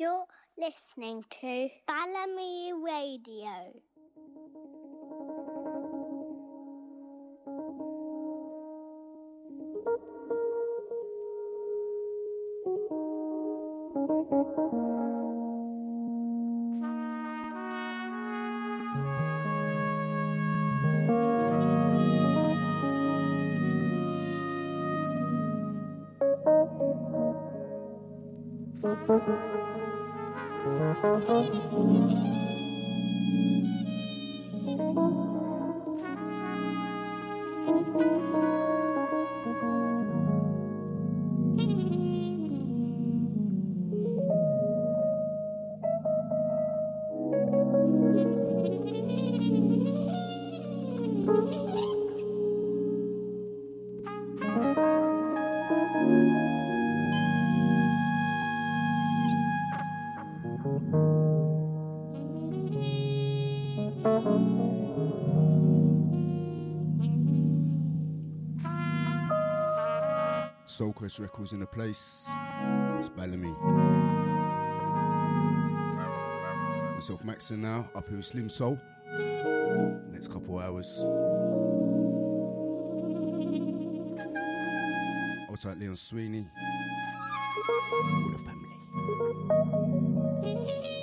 You're listening to Balamii Radio. Thank you. Soul Quest Records in the place. It's Balamii. Myself Maxon now, up here with Slim Soul. Next couple hours. Hold tight, Leon Sweeney. All the family.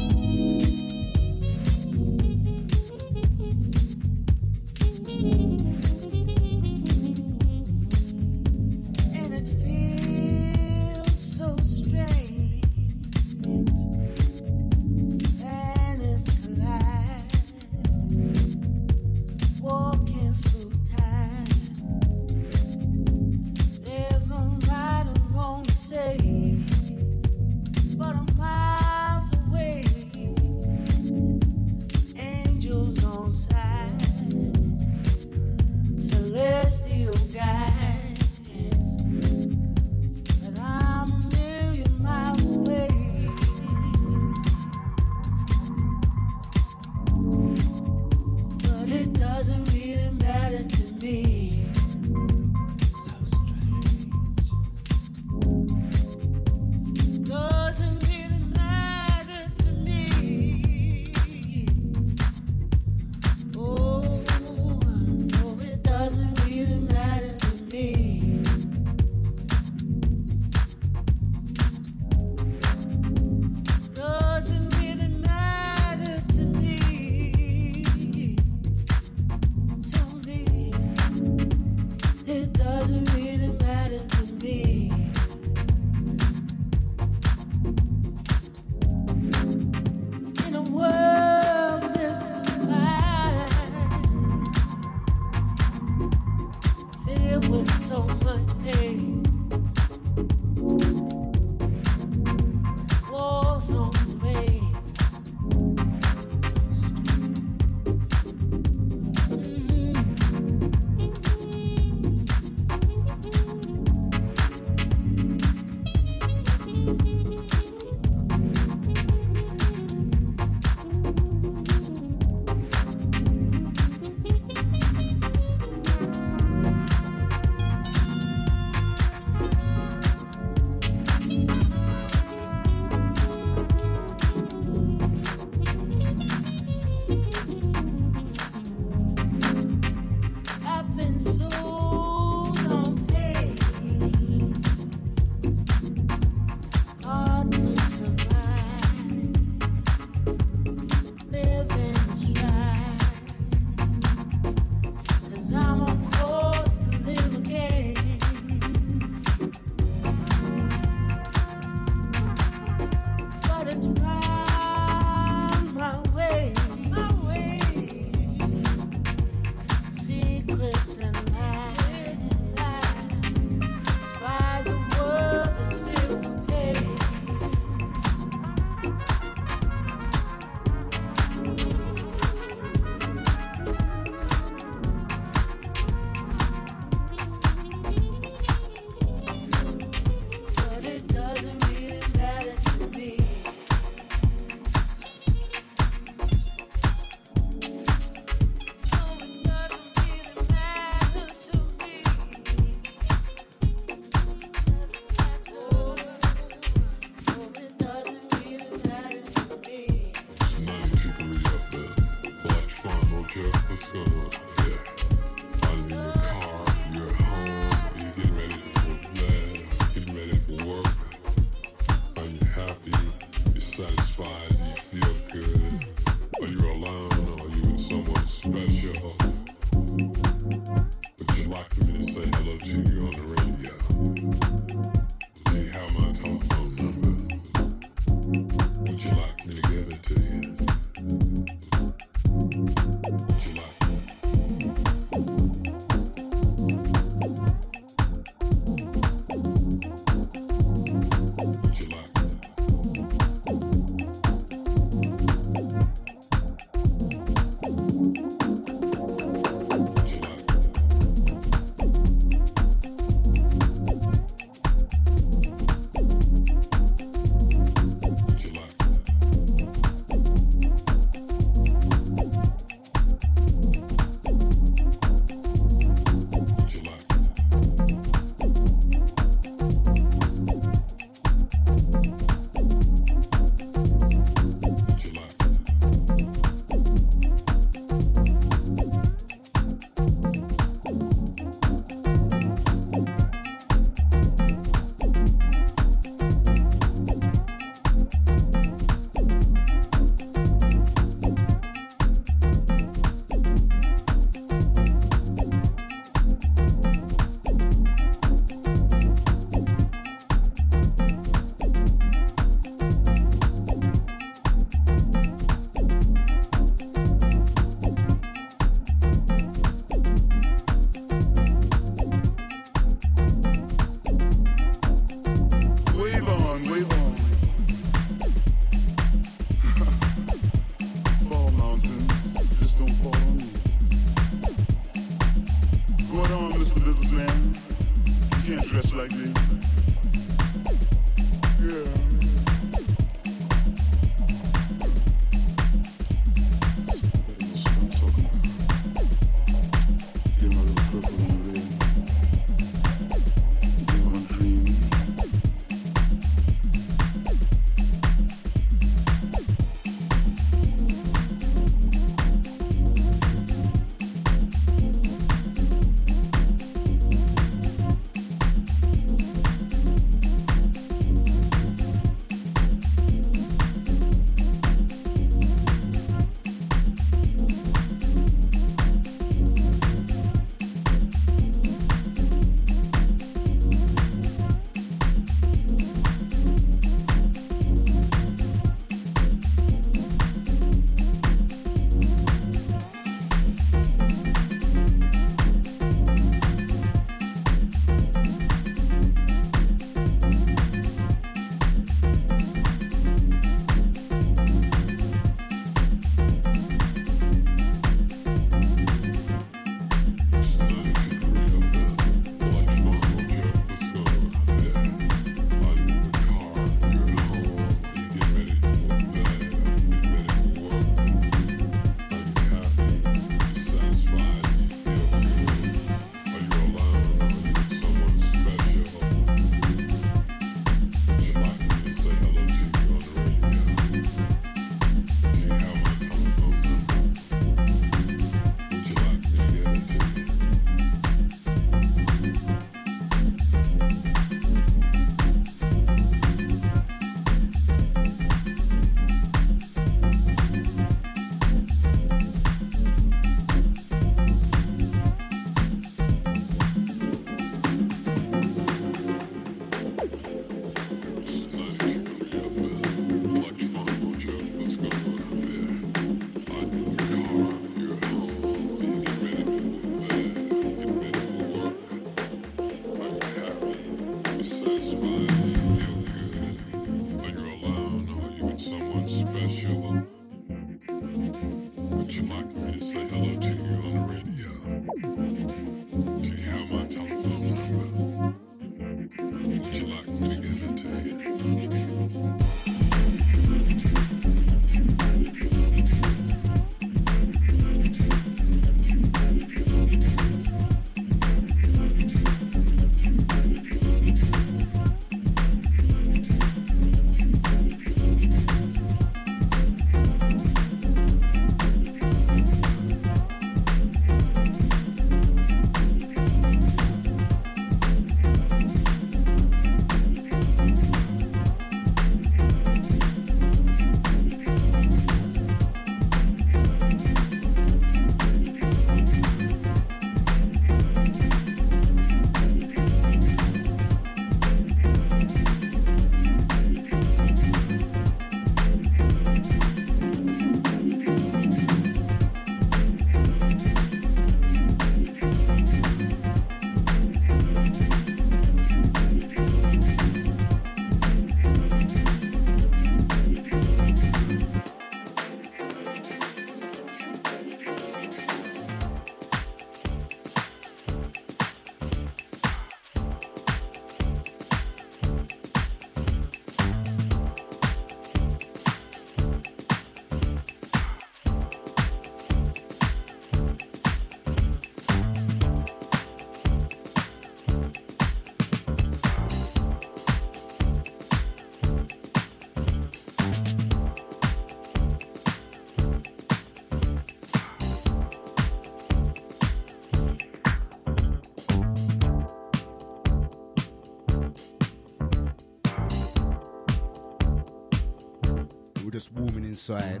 Inside.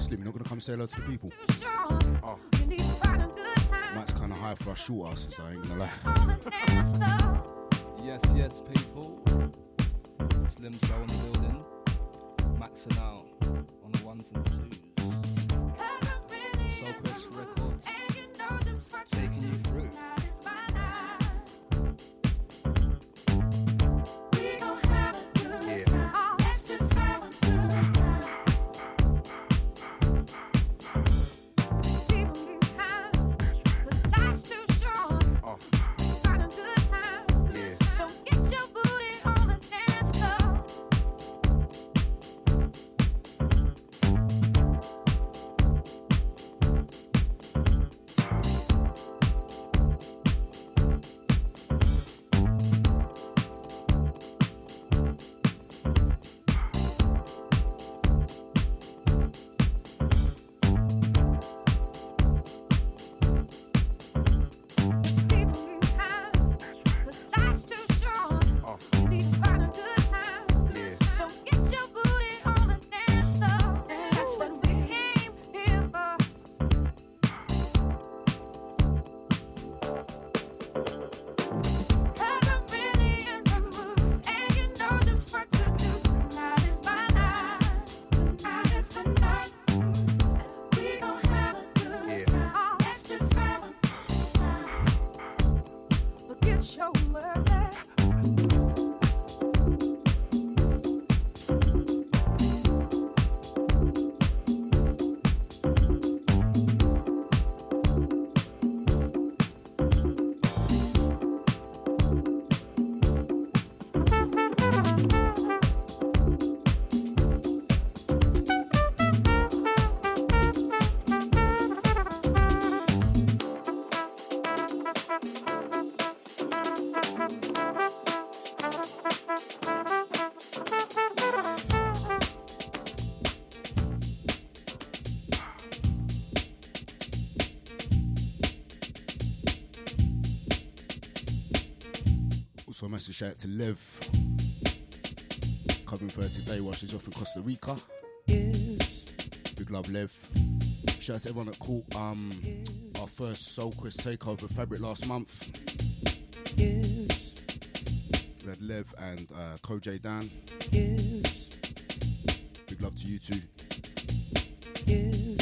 Slim, not gonna come say hello to the people. Oh. Mike's kind of high for our short asses, I ain't gonna lie. yes, yes, people. Slim Soul Also, a message shout to Liv. Covering for her today while she's off in Costa Rica. Yes. Big love, Liv. Shout out to everyone that caught um, our first Soul Quest takeover fabric last month. Yes. We had Liv and uh, Koj Dan. Yes. Big love to you too. Yes.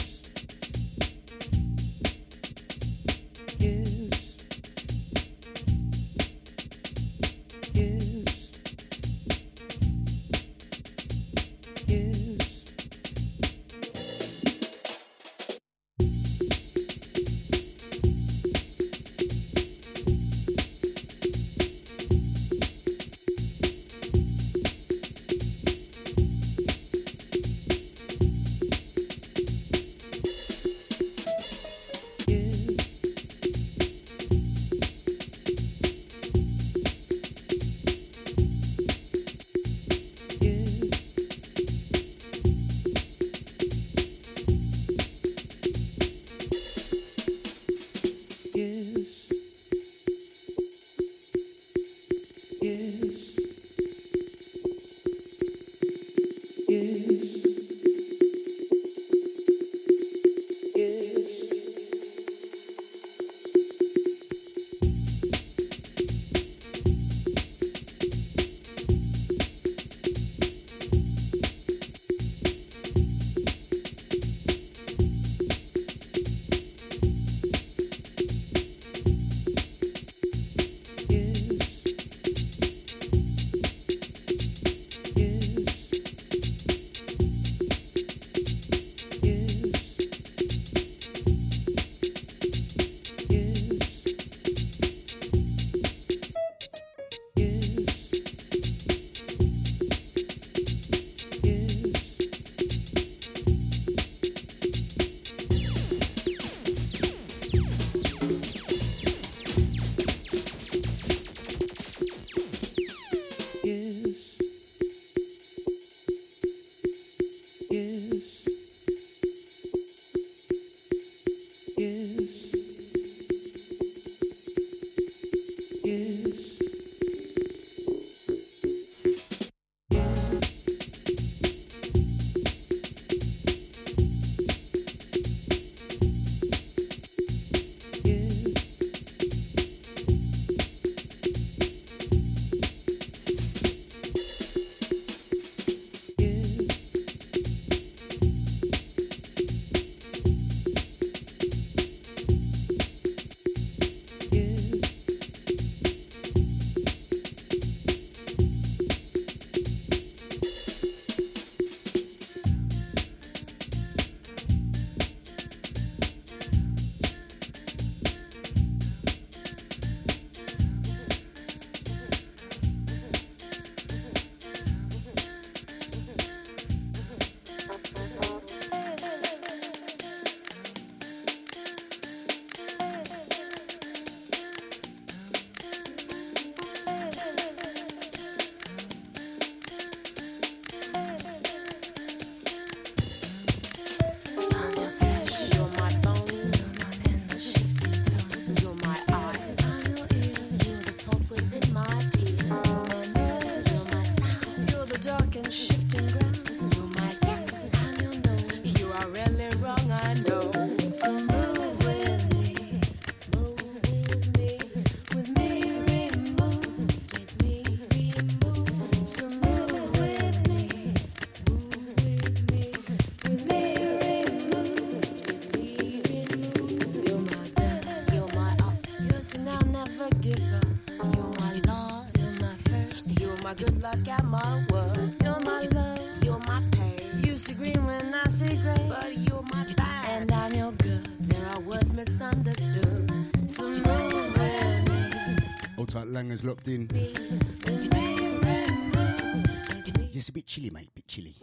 Chilly, mate, bit chilly.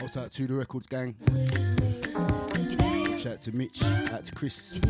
Shout out to the Records gang. Shout out to Mitch, out to Chris.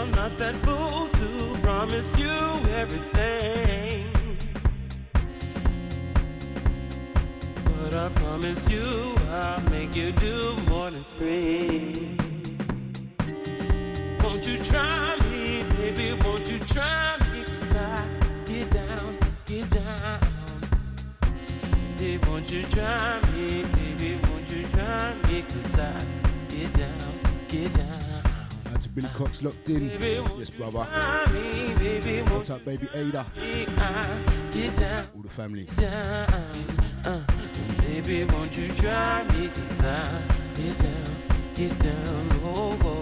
You're not that fool to promise you everything. But I promise you I'll make you do more than scream. Won't you try me, baby? Won't you try me? Cause I get down, get down. Baby, won't you try me, baby? Won't you try me? Cause I get down, get down. Billy Cox locked in. Yes, brother. What's up, baby Ada? All the family. Uh, uh, uh, baby, won't you try me? Get down, get down, get down, oh, oh.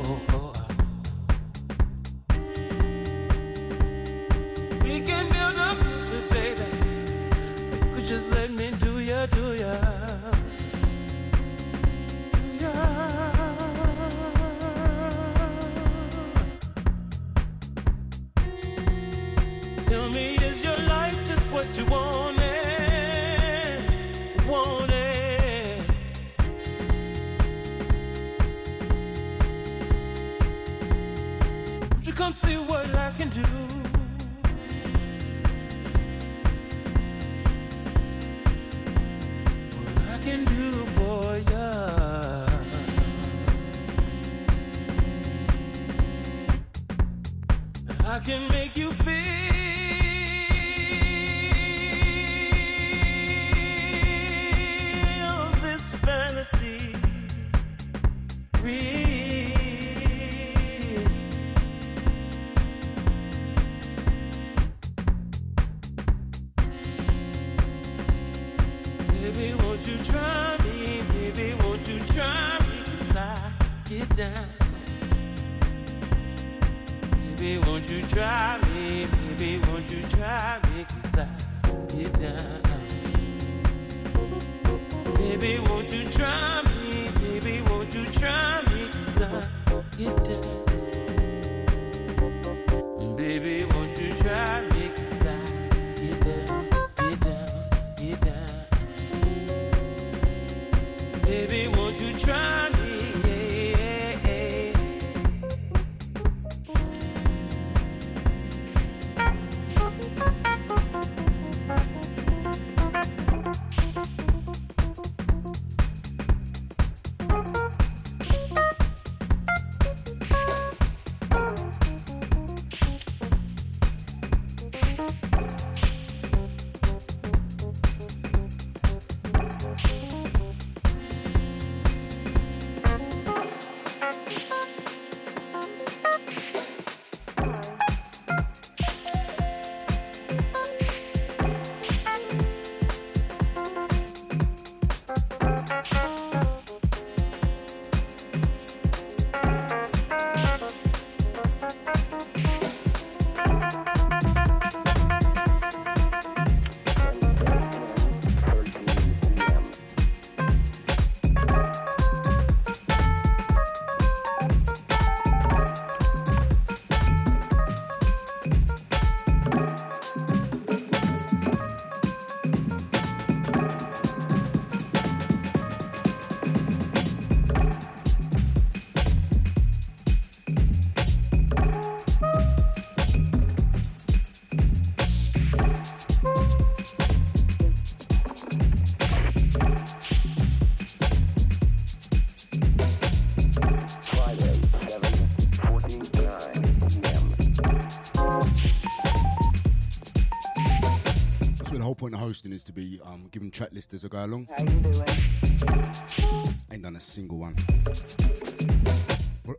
Point of hosting is to be um, giving track list as I go along. How you doing? Ain't done a single one.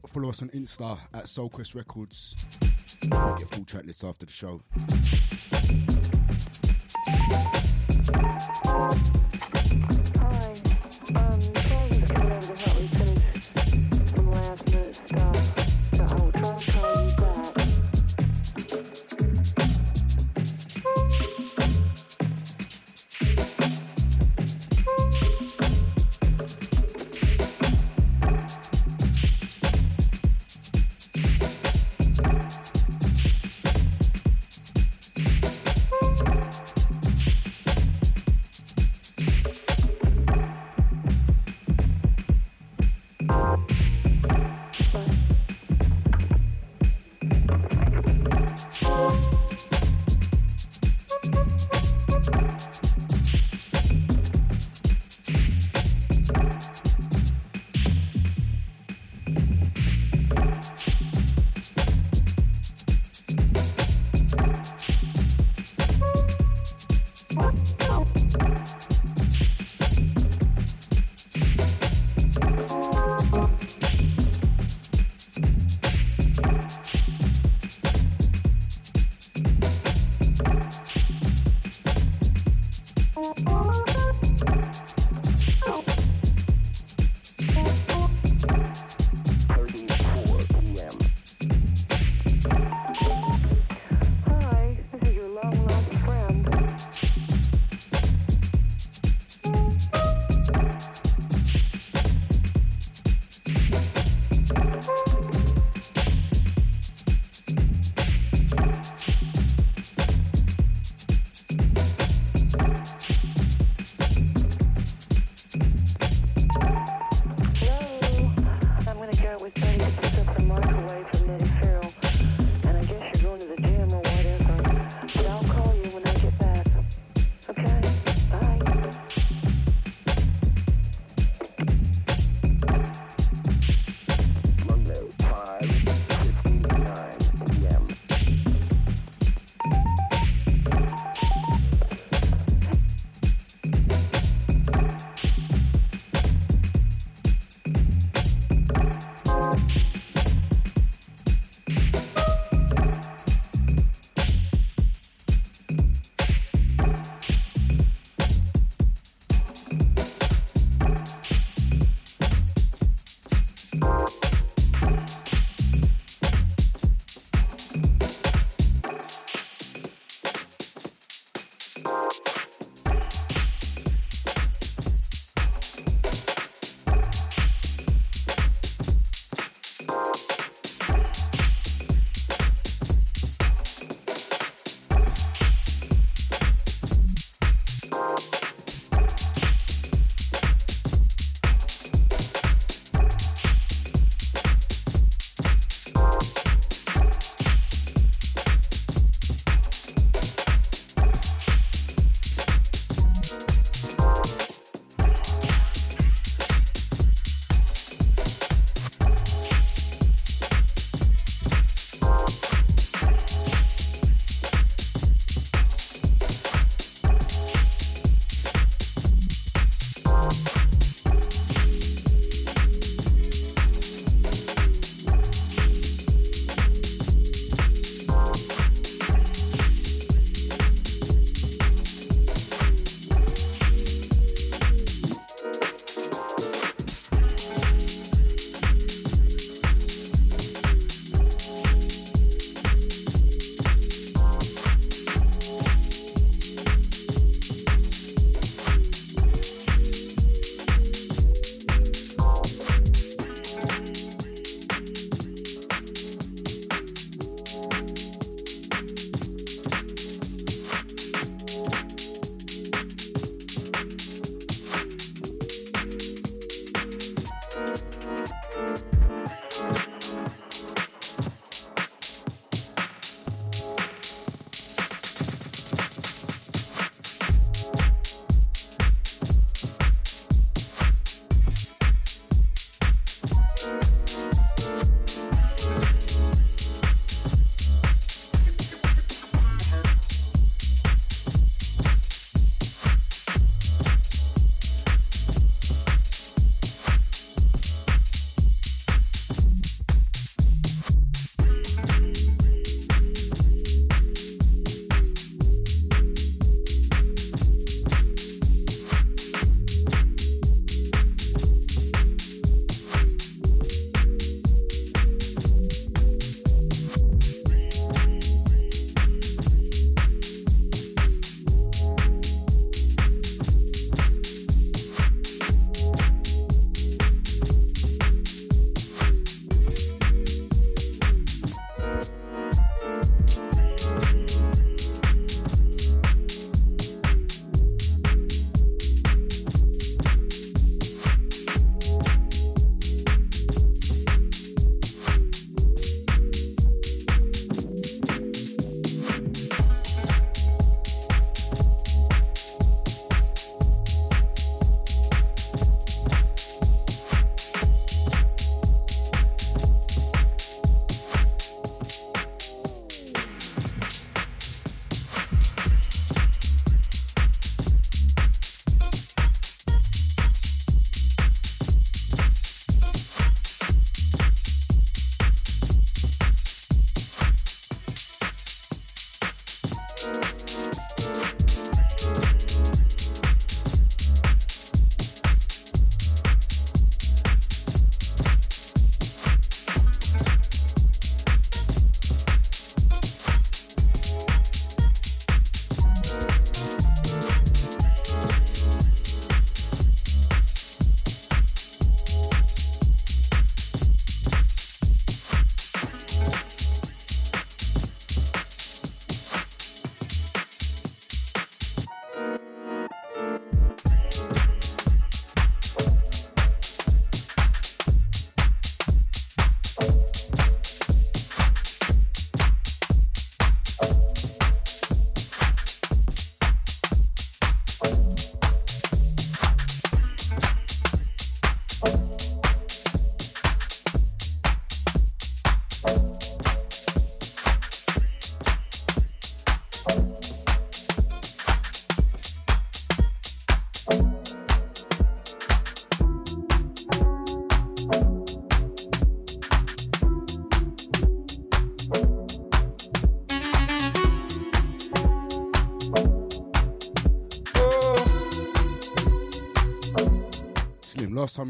Follow us on Insta at Soul Quest Records. Get full track list after the show.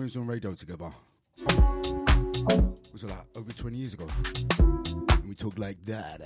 Was on radio together was it like over 20 years ago. And we talked like that.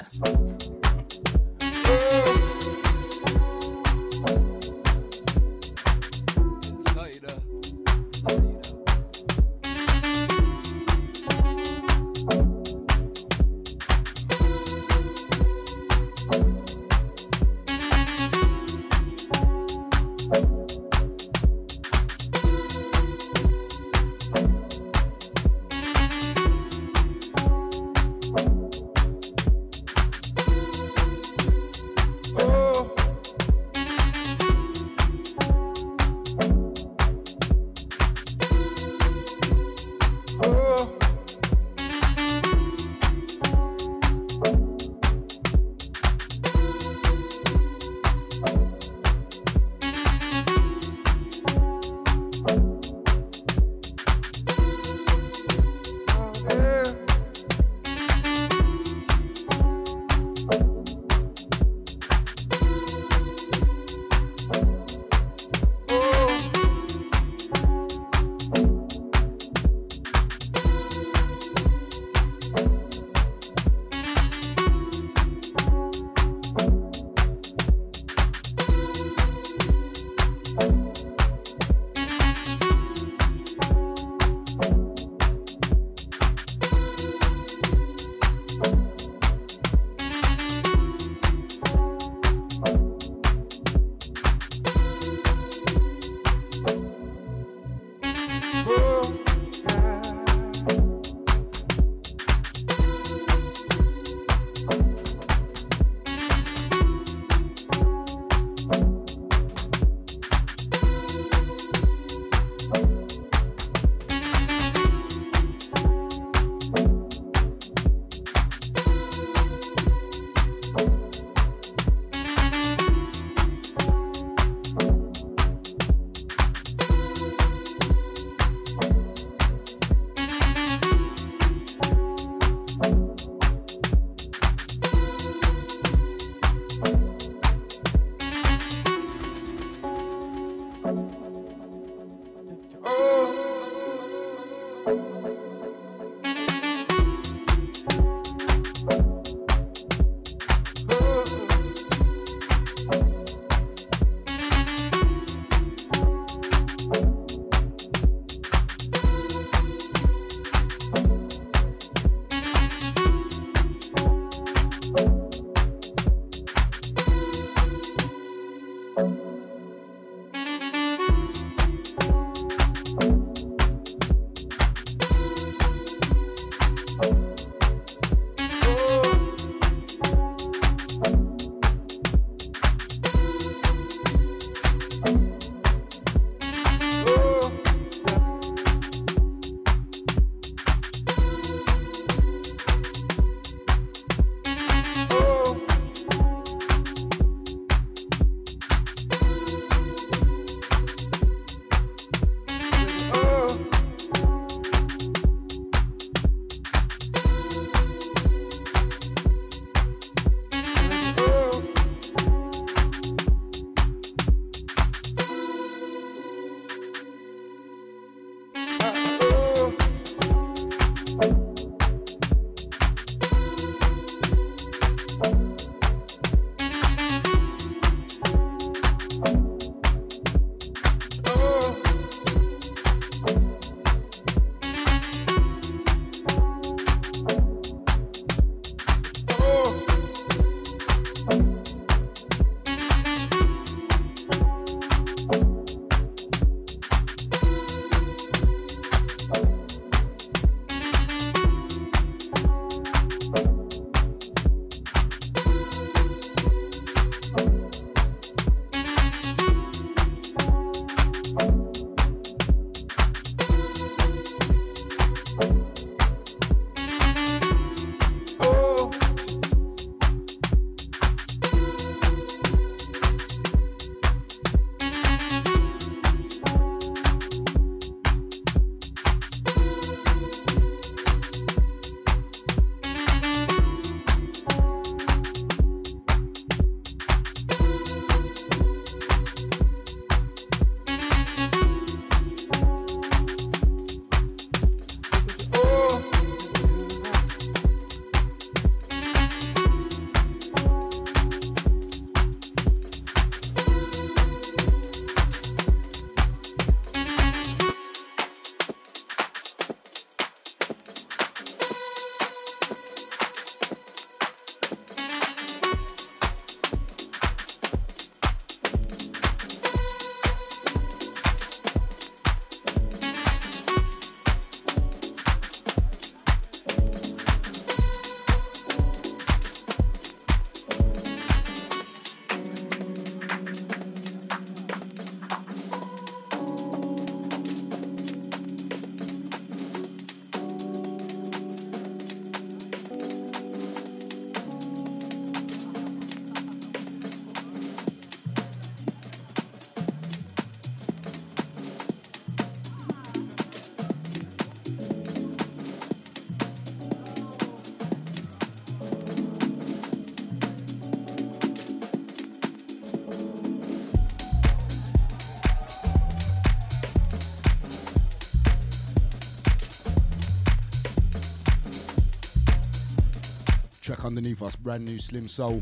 Underneath us, brand new Slim Soul.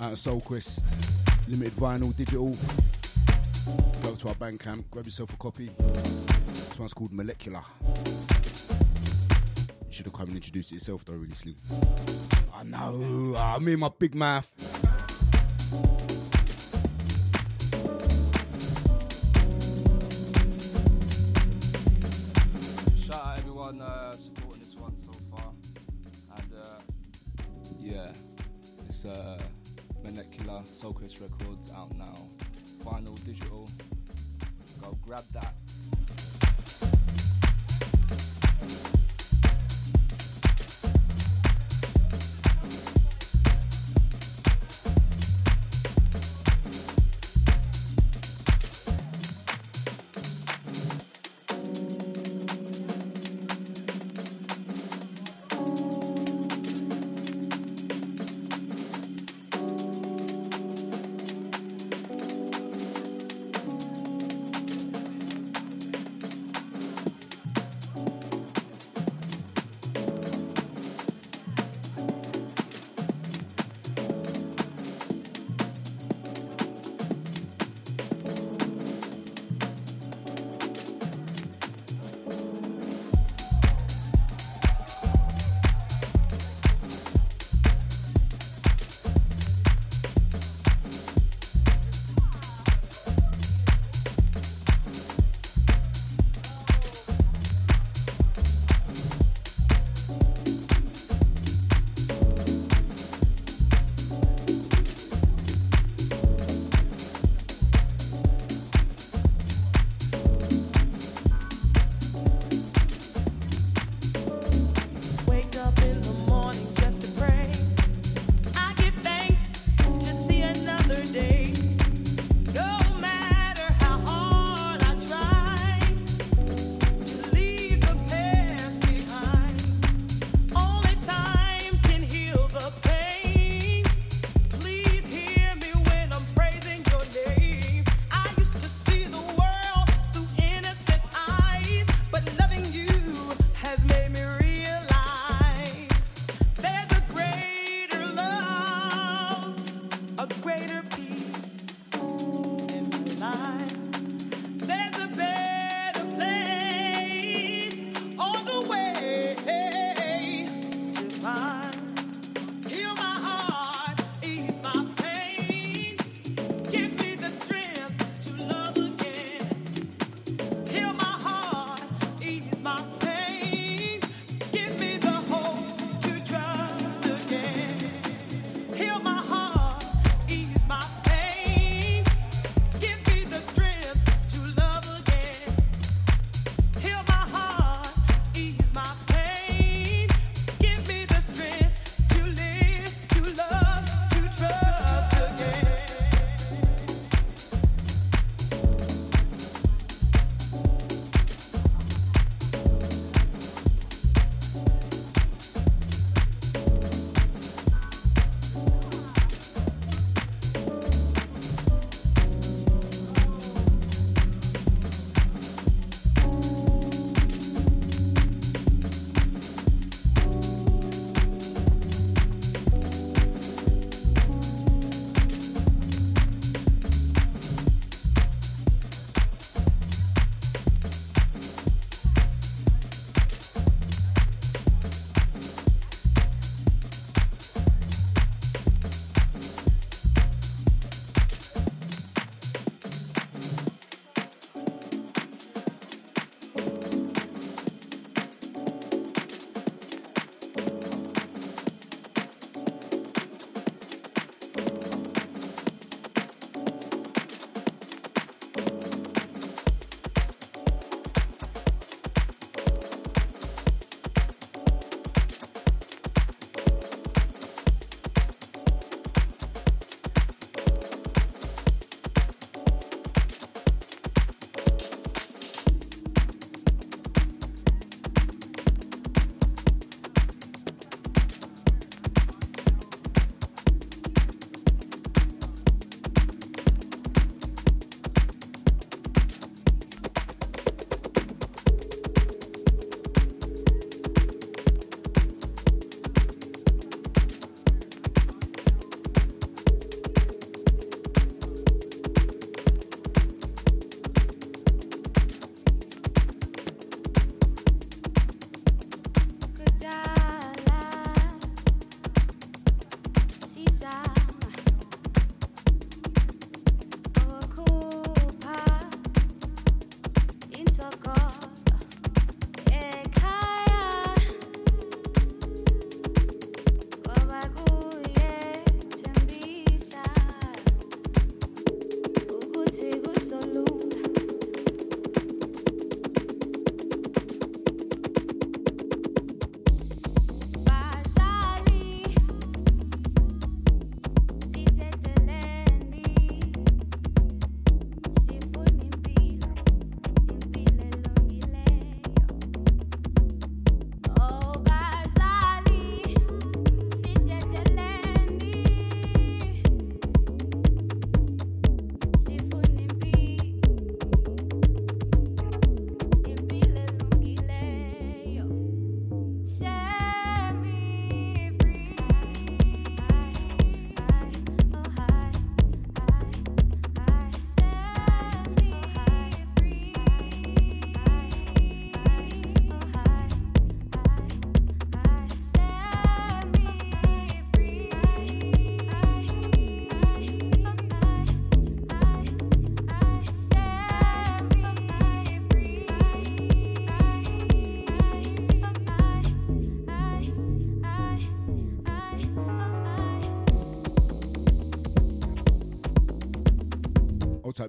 Out of Soul Quest, limited vinyl, digital. Go to our Bandcamp, grab yourself a copy. This one's called Molecular. You should have come and introduced yourself though, really Slim. I know, ah, I mean my big mouth. Grab that.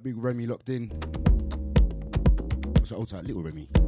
Big Remy locked in. That? Hold tight, little Remy.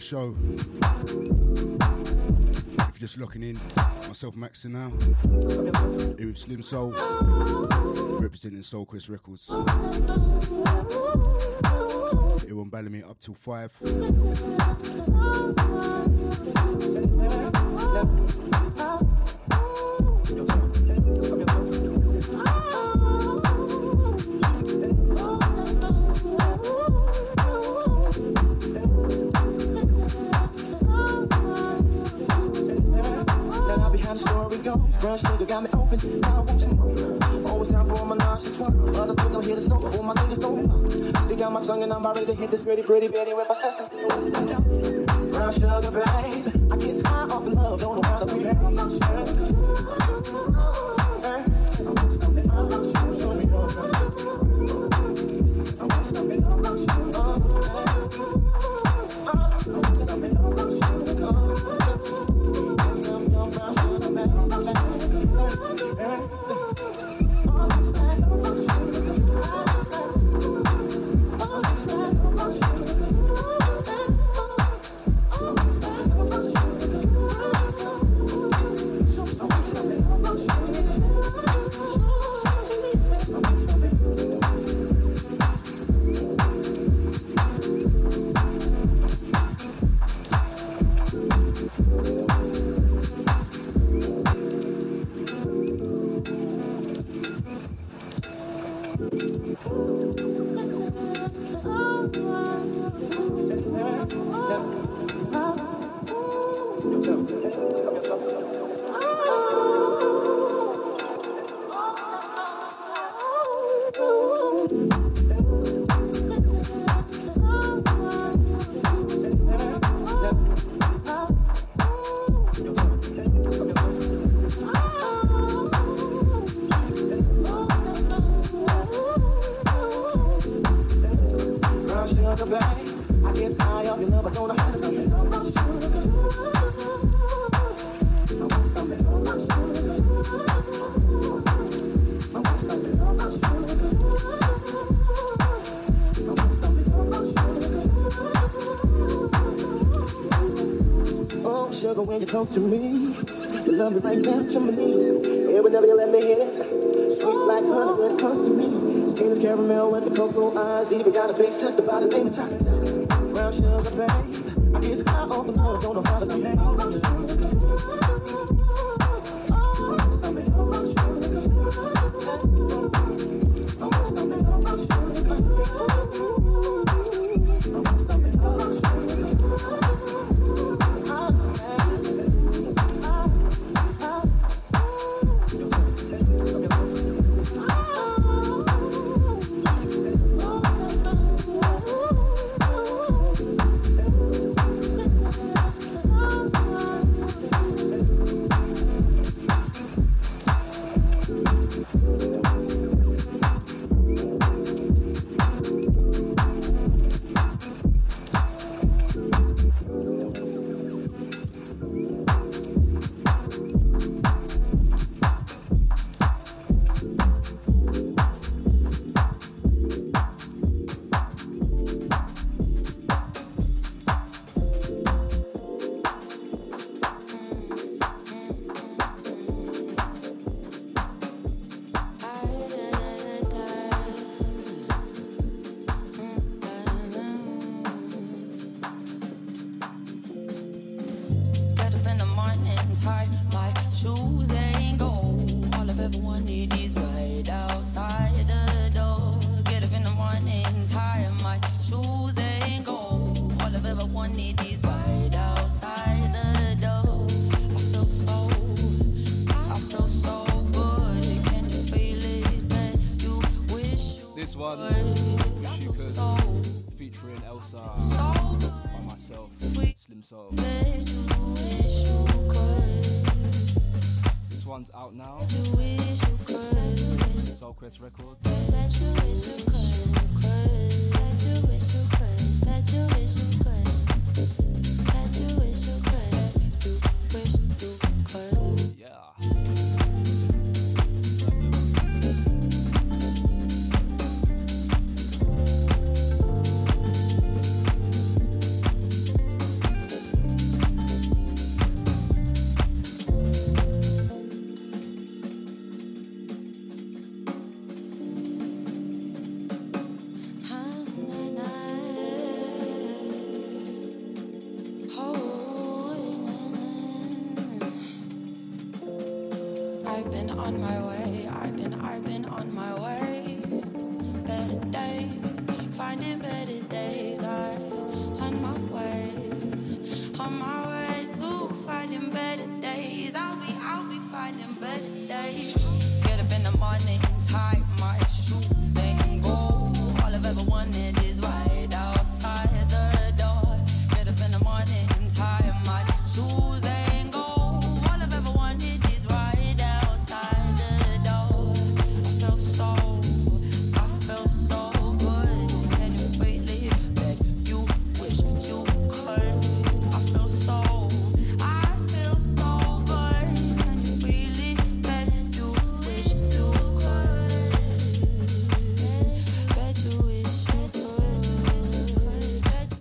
The show. If you're just locking in, myself Maxon now, here with Slim Soul, representing Soul Quest Records. Here on Balamii up till 5. Rush nigga got me open. I want some more. Always down for my nauseous one. Other things I'm here to smoke. All my niggas don't. Stick out my tongue and I'm about ready to hit this pretty, pretty Betty with my sister. Brown sugar, babe. I get high off of love. Don't know how to close to Sister by the name of chocolate.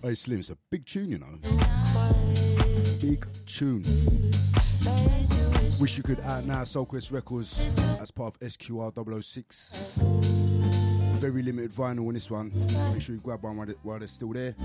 Hey Slim, it's a big tune, you know. Big tune. Wish you could out now, Soul Quest Records, as part of SQR 006. Very limited vinyl on this one. Make sure you grab one while they're still there.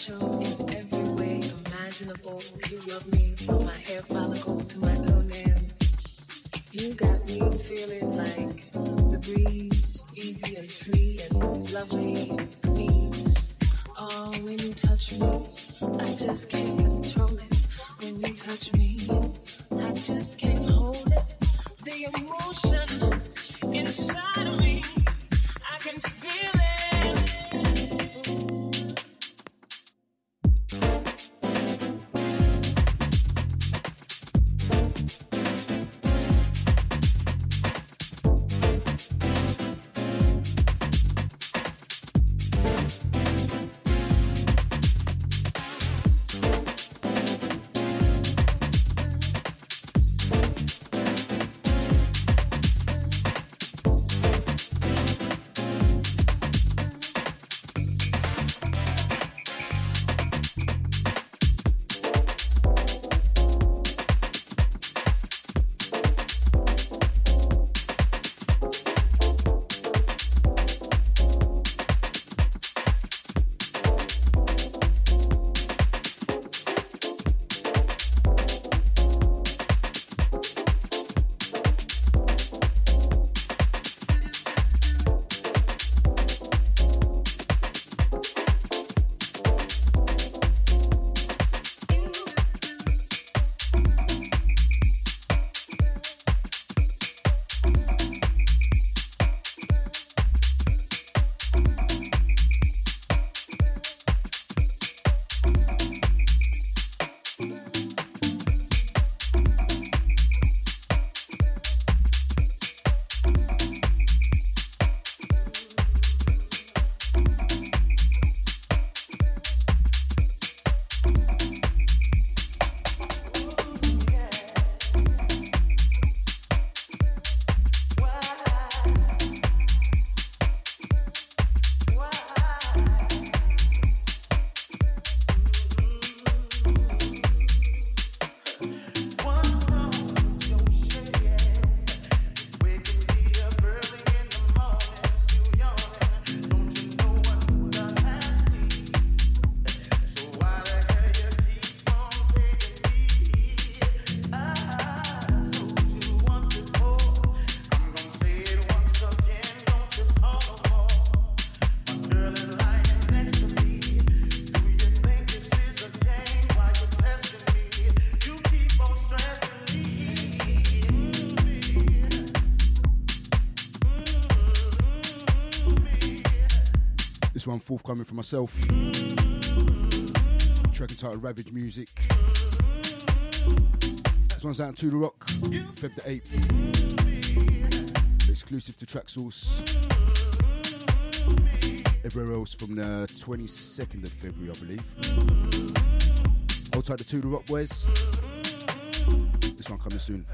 Special in every way imaginable. You love me from my hair follicle to my toenails. You got me feeling like the breeze, easy and free and lovely. Oh, when you touch me, I just can't one forthcoming from myself. Track entitled Ravage Music. This one's out to the Rock, Feb the 8th. Exclusive to Traxsource. Everywhere else from the 22nd of February, I believe. Hold tight to the Rock Boys. This one coming soon.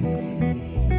dream.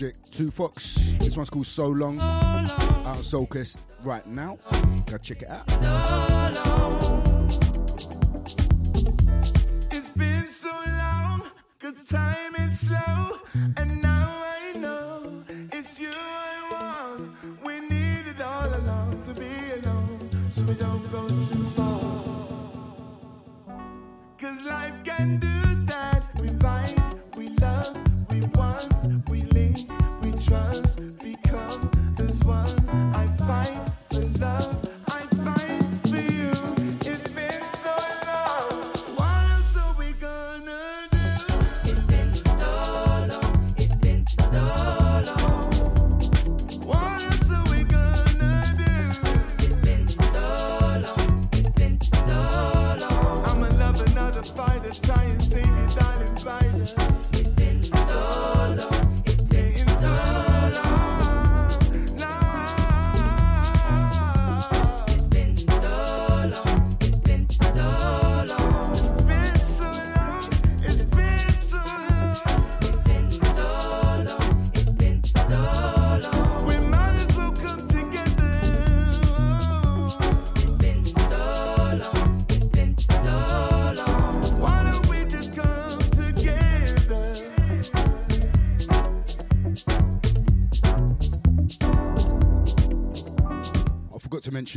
project Two Fox. This one's called So Long. Out of Soul Quest right now. Go check it out. So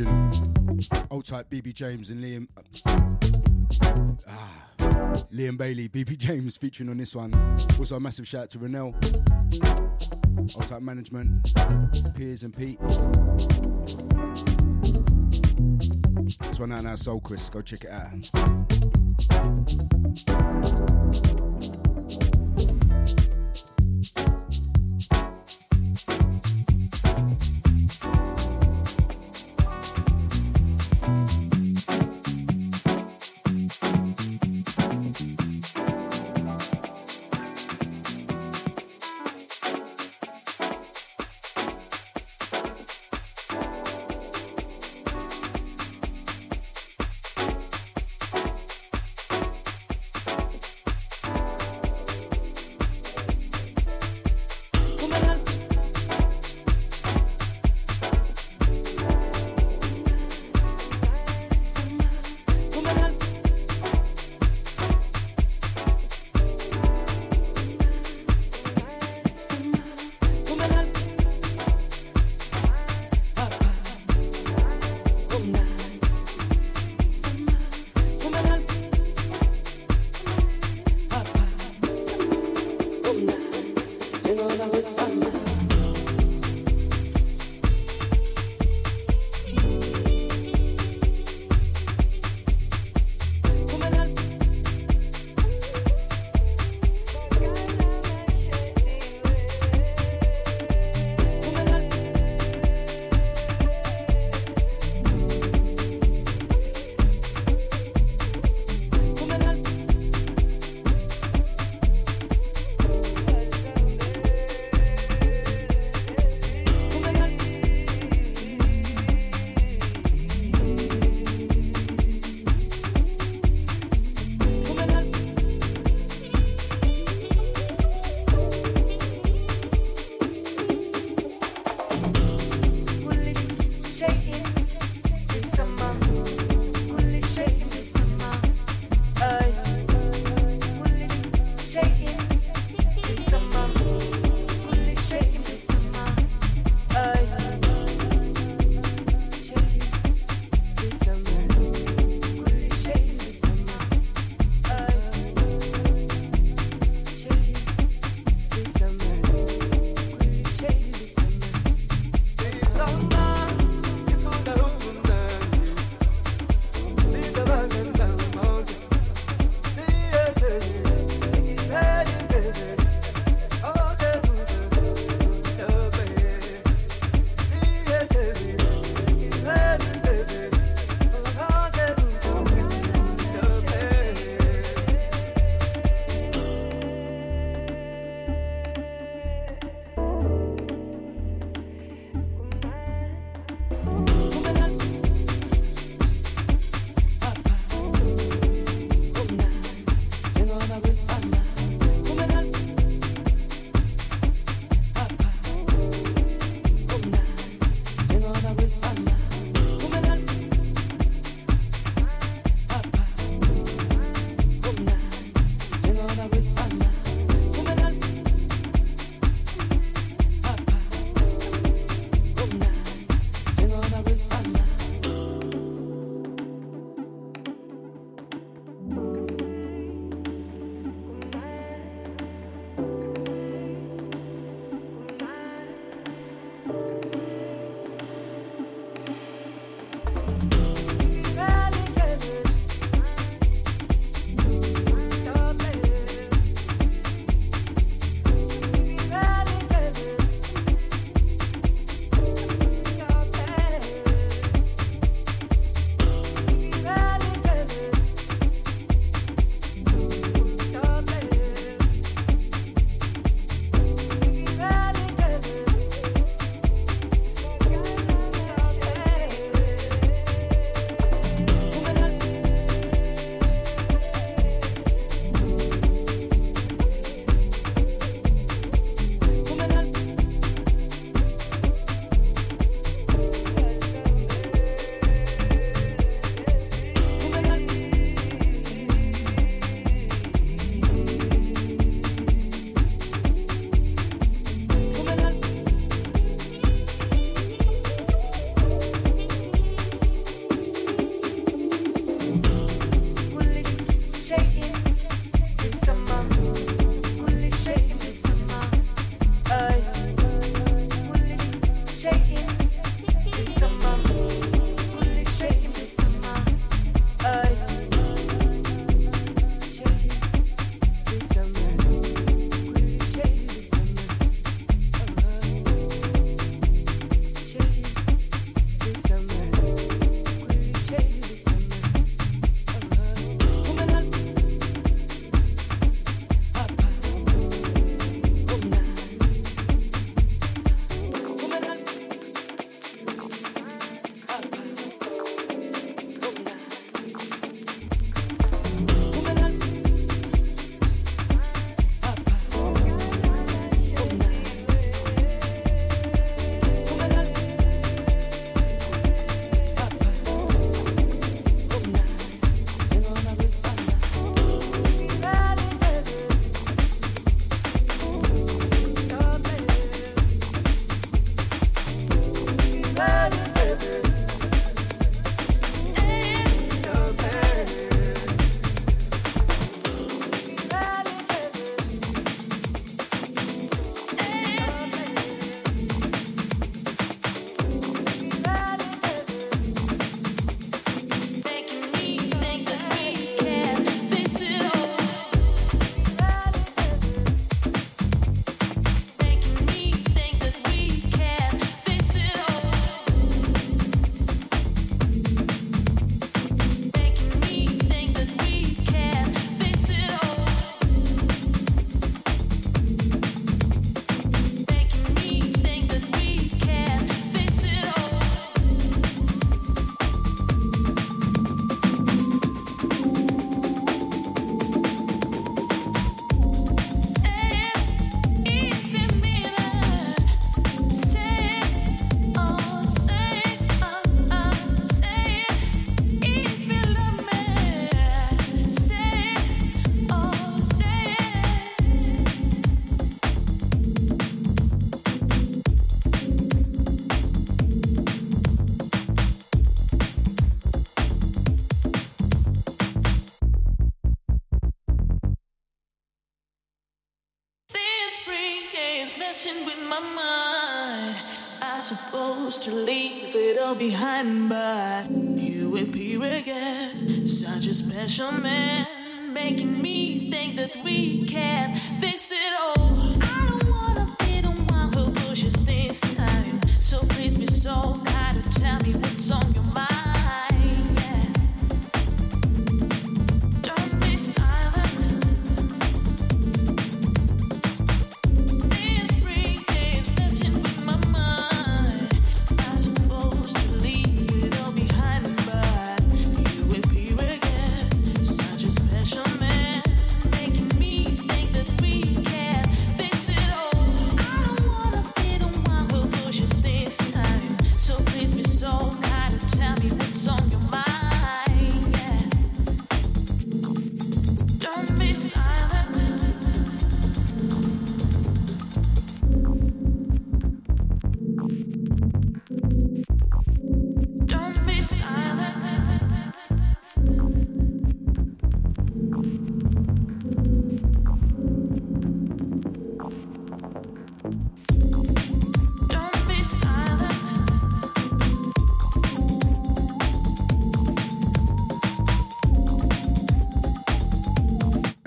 mention old type BB James and Liam. Ah, Liam Bailey, BB James featuring on this one. Also, a massive shout out to Renell, old type management, Piers and Pete. This one out now, Soul Quest. Go check it out.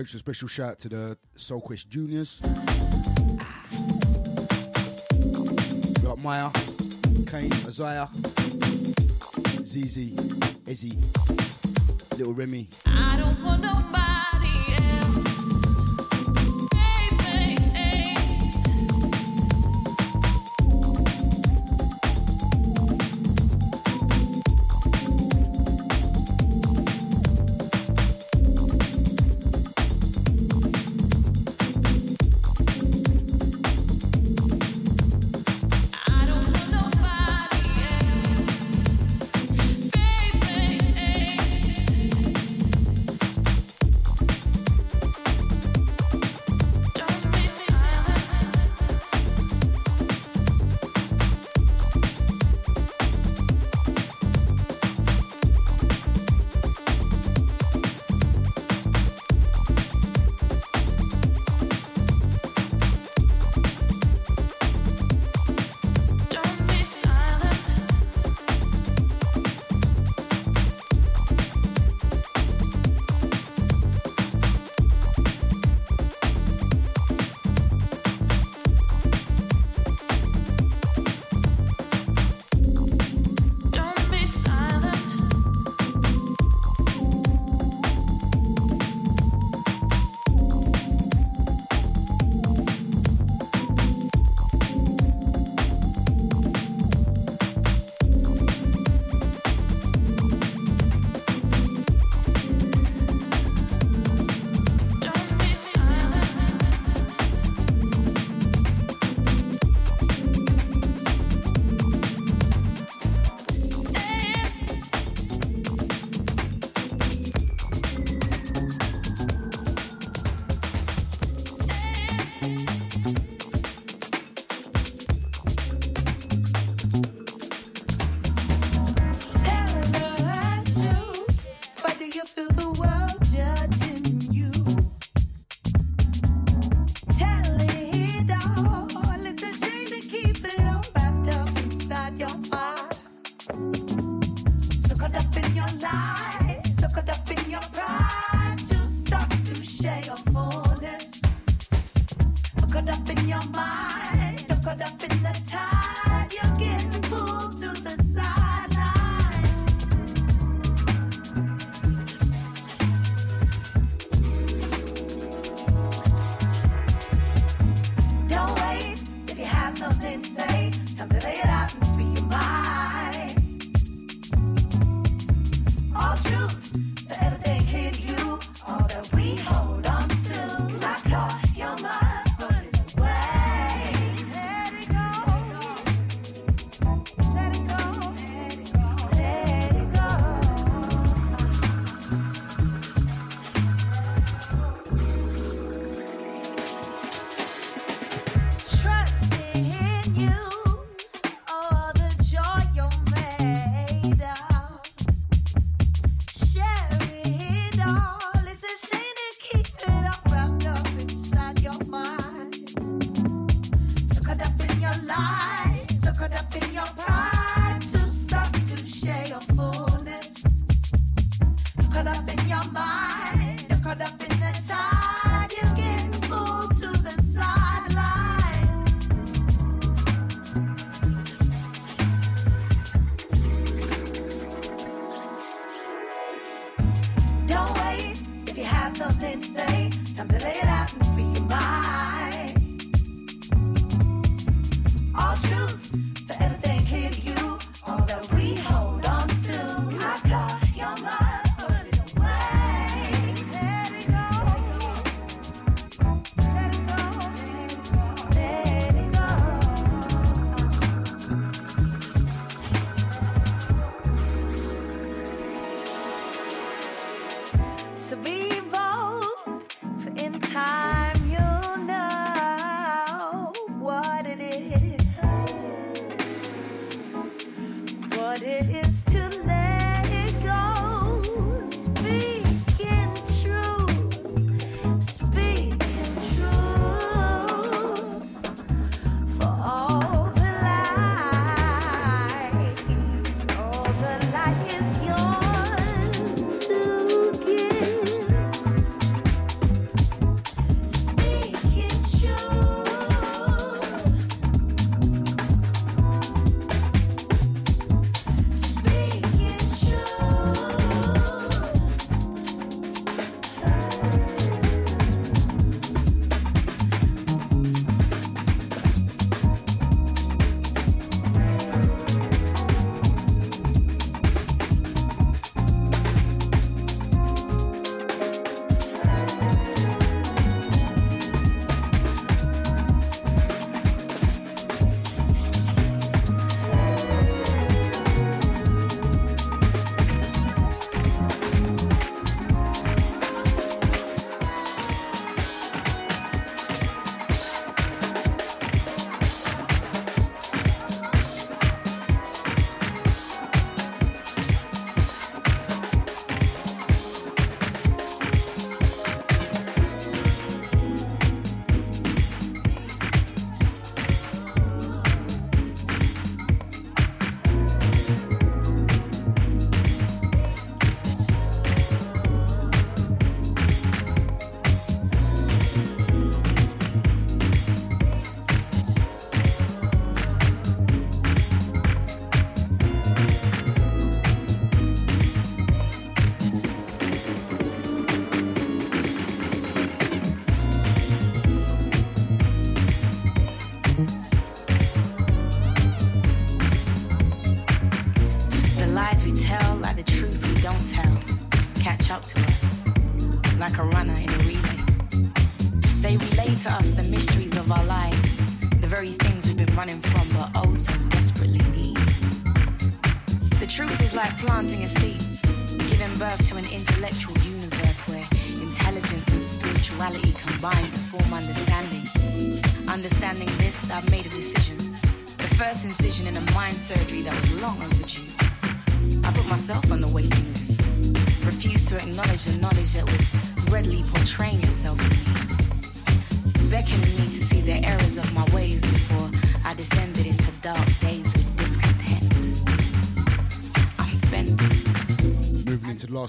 mention a special shout out to the Soul Quest Juniors. We got Maya, Kane, Isaiah, ZZ, Ezzy, Little Remy. I don't want nobody.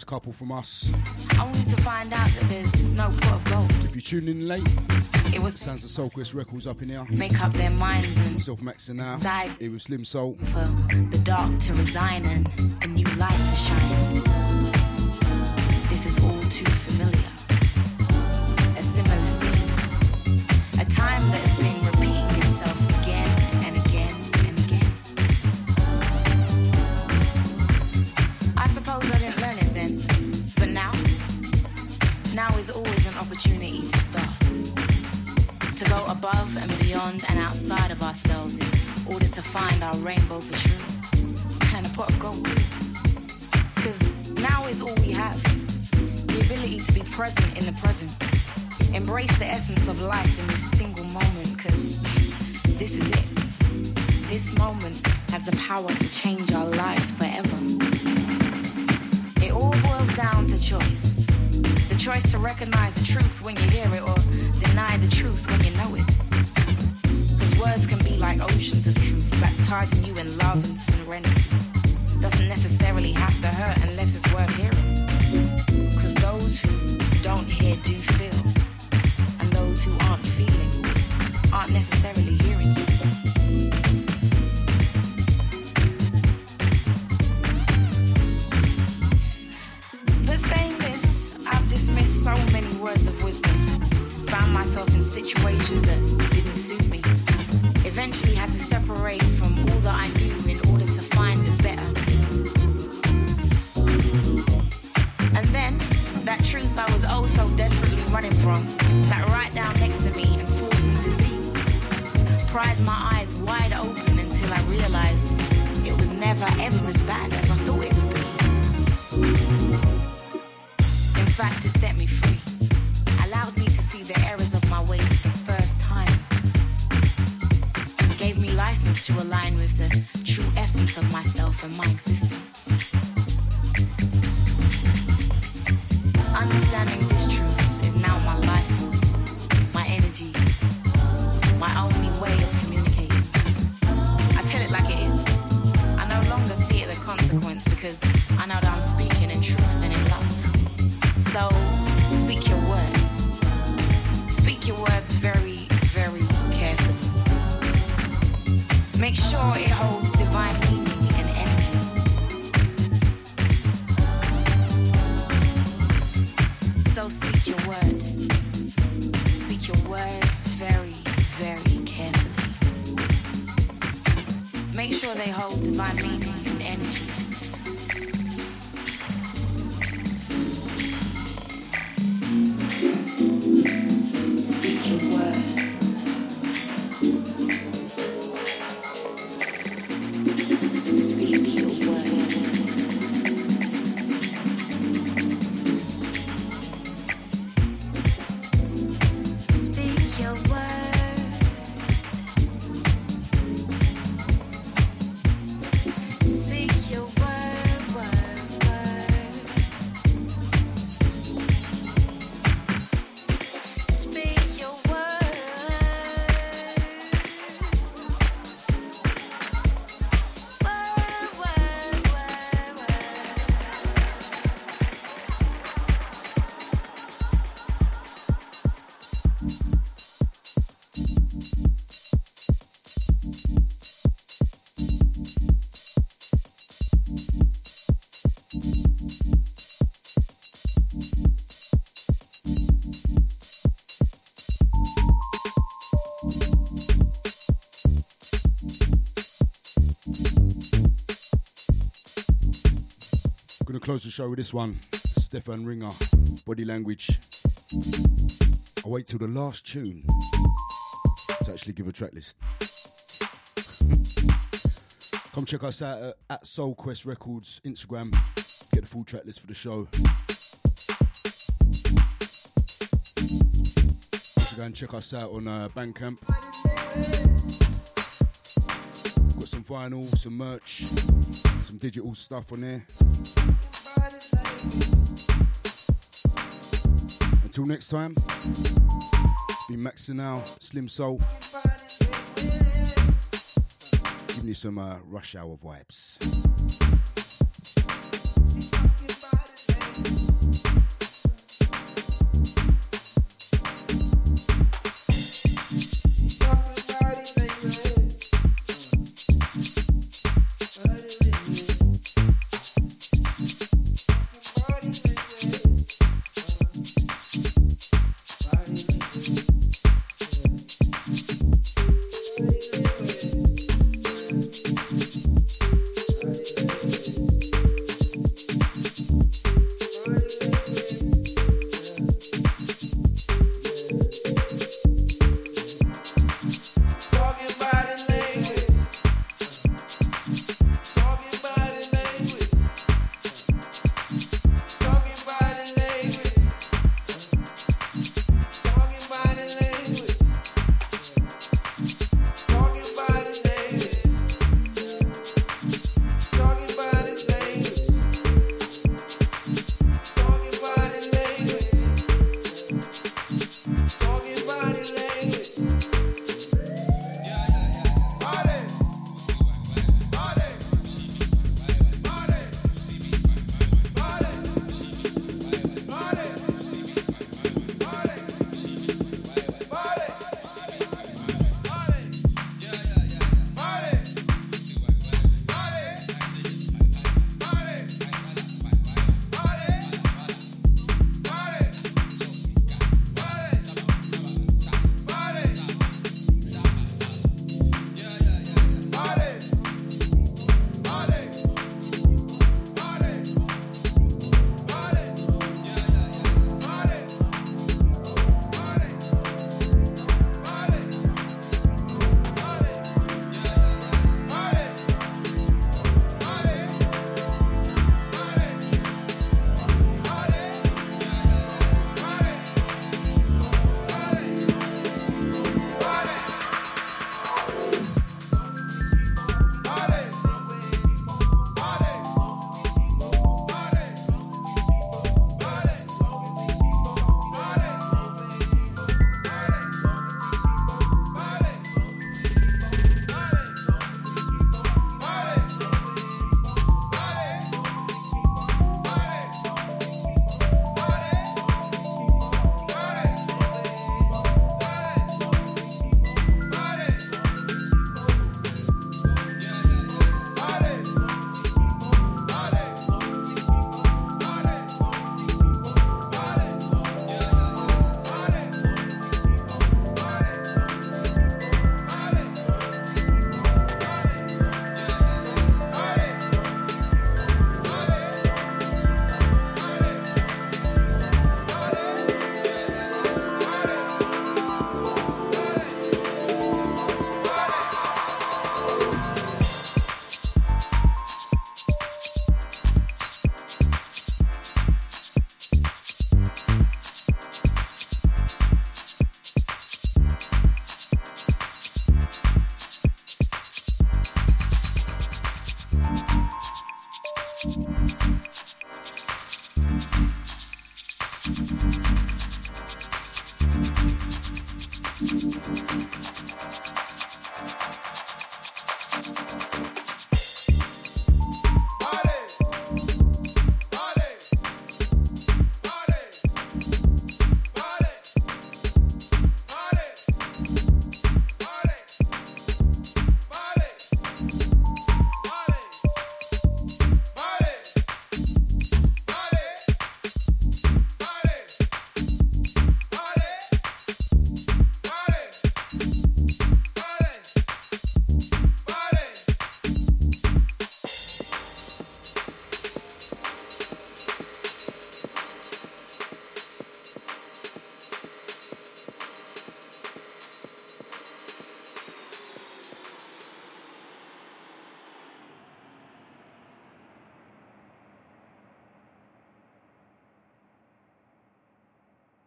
couple from us. Only to find out that there's no pot of gold. If you tune in late, it was Sansa Soul Quest Records up in here. Make up their minds and myself Maxing now. It was Slim Soul. For the dark to resign and a new light to shine. existence to align with the true essence of myself and my existence. Understanding this truth is now my life my energy, my only way of communicating. I tell it like it is. I no longer fear the consequence because I know that I'm speaking in truth and in love. So speak your word. Speak your words Make sure it holds divine meaning and energy. So speak your word. Speak your words very, very carefully. Make sure they hold divine meaning and energy. close the show with this one Stefan Ringer, Body Language. I wait till the last tune to actually give a track list. Come check us out at, at Soul Quest Records Instagram. Get the full track list for the show. Go and check us out on uh, Bandcamp. Got some vinyl, some merch, some digital stuff on there. Until next time, it's been now, Slim Soul. Giving you some uh, rush hour vibes.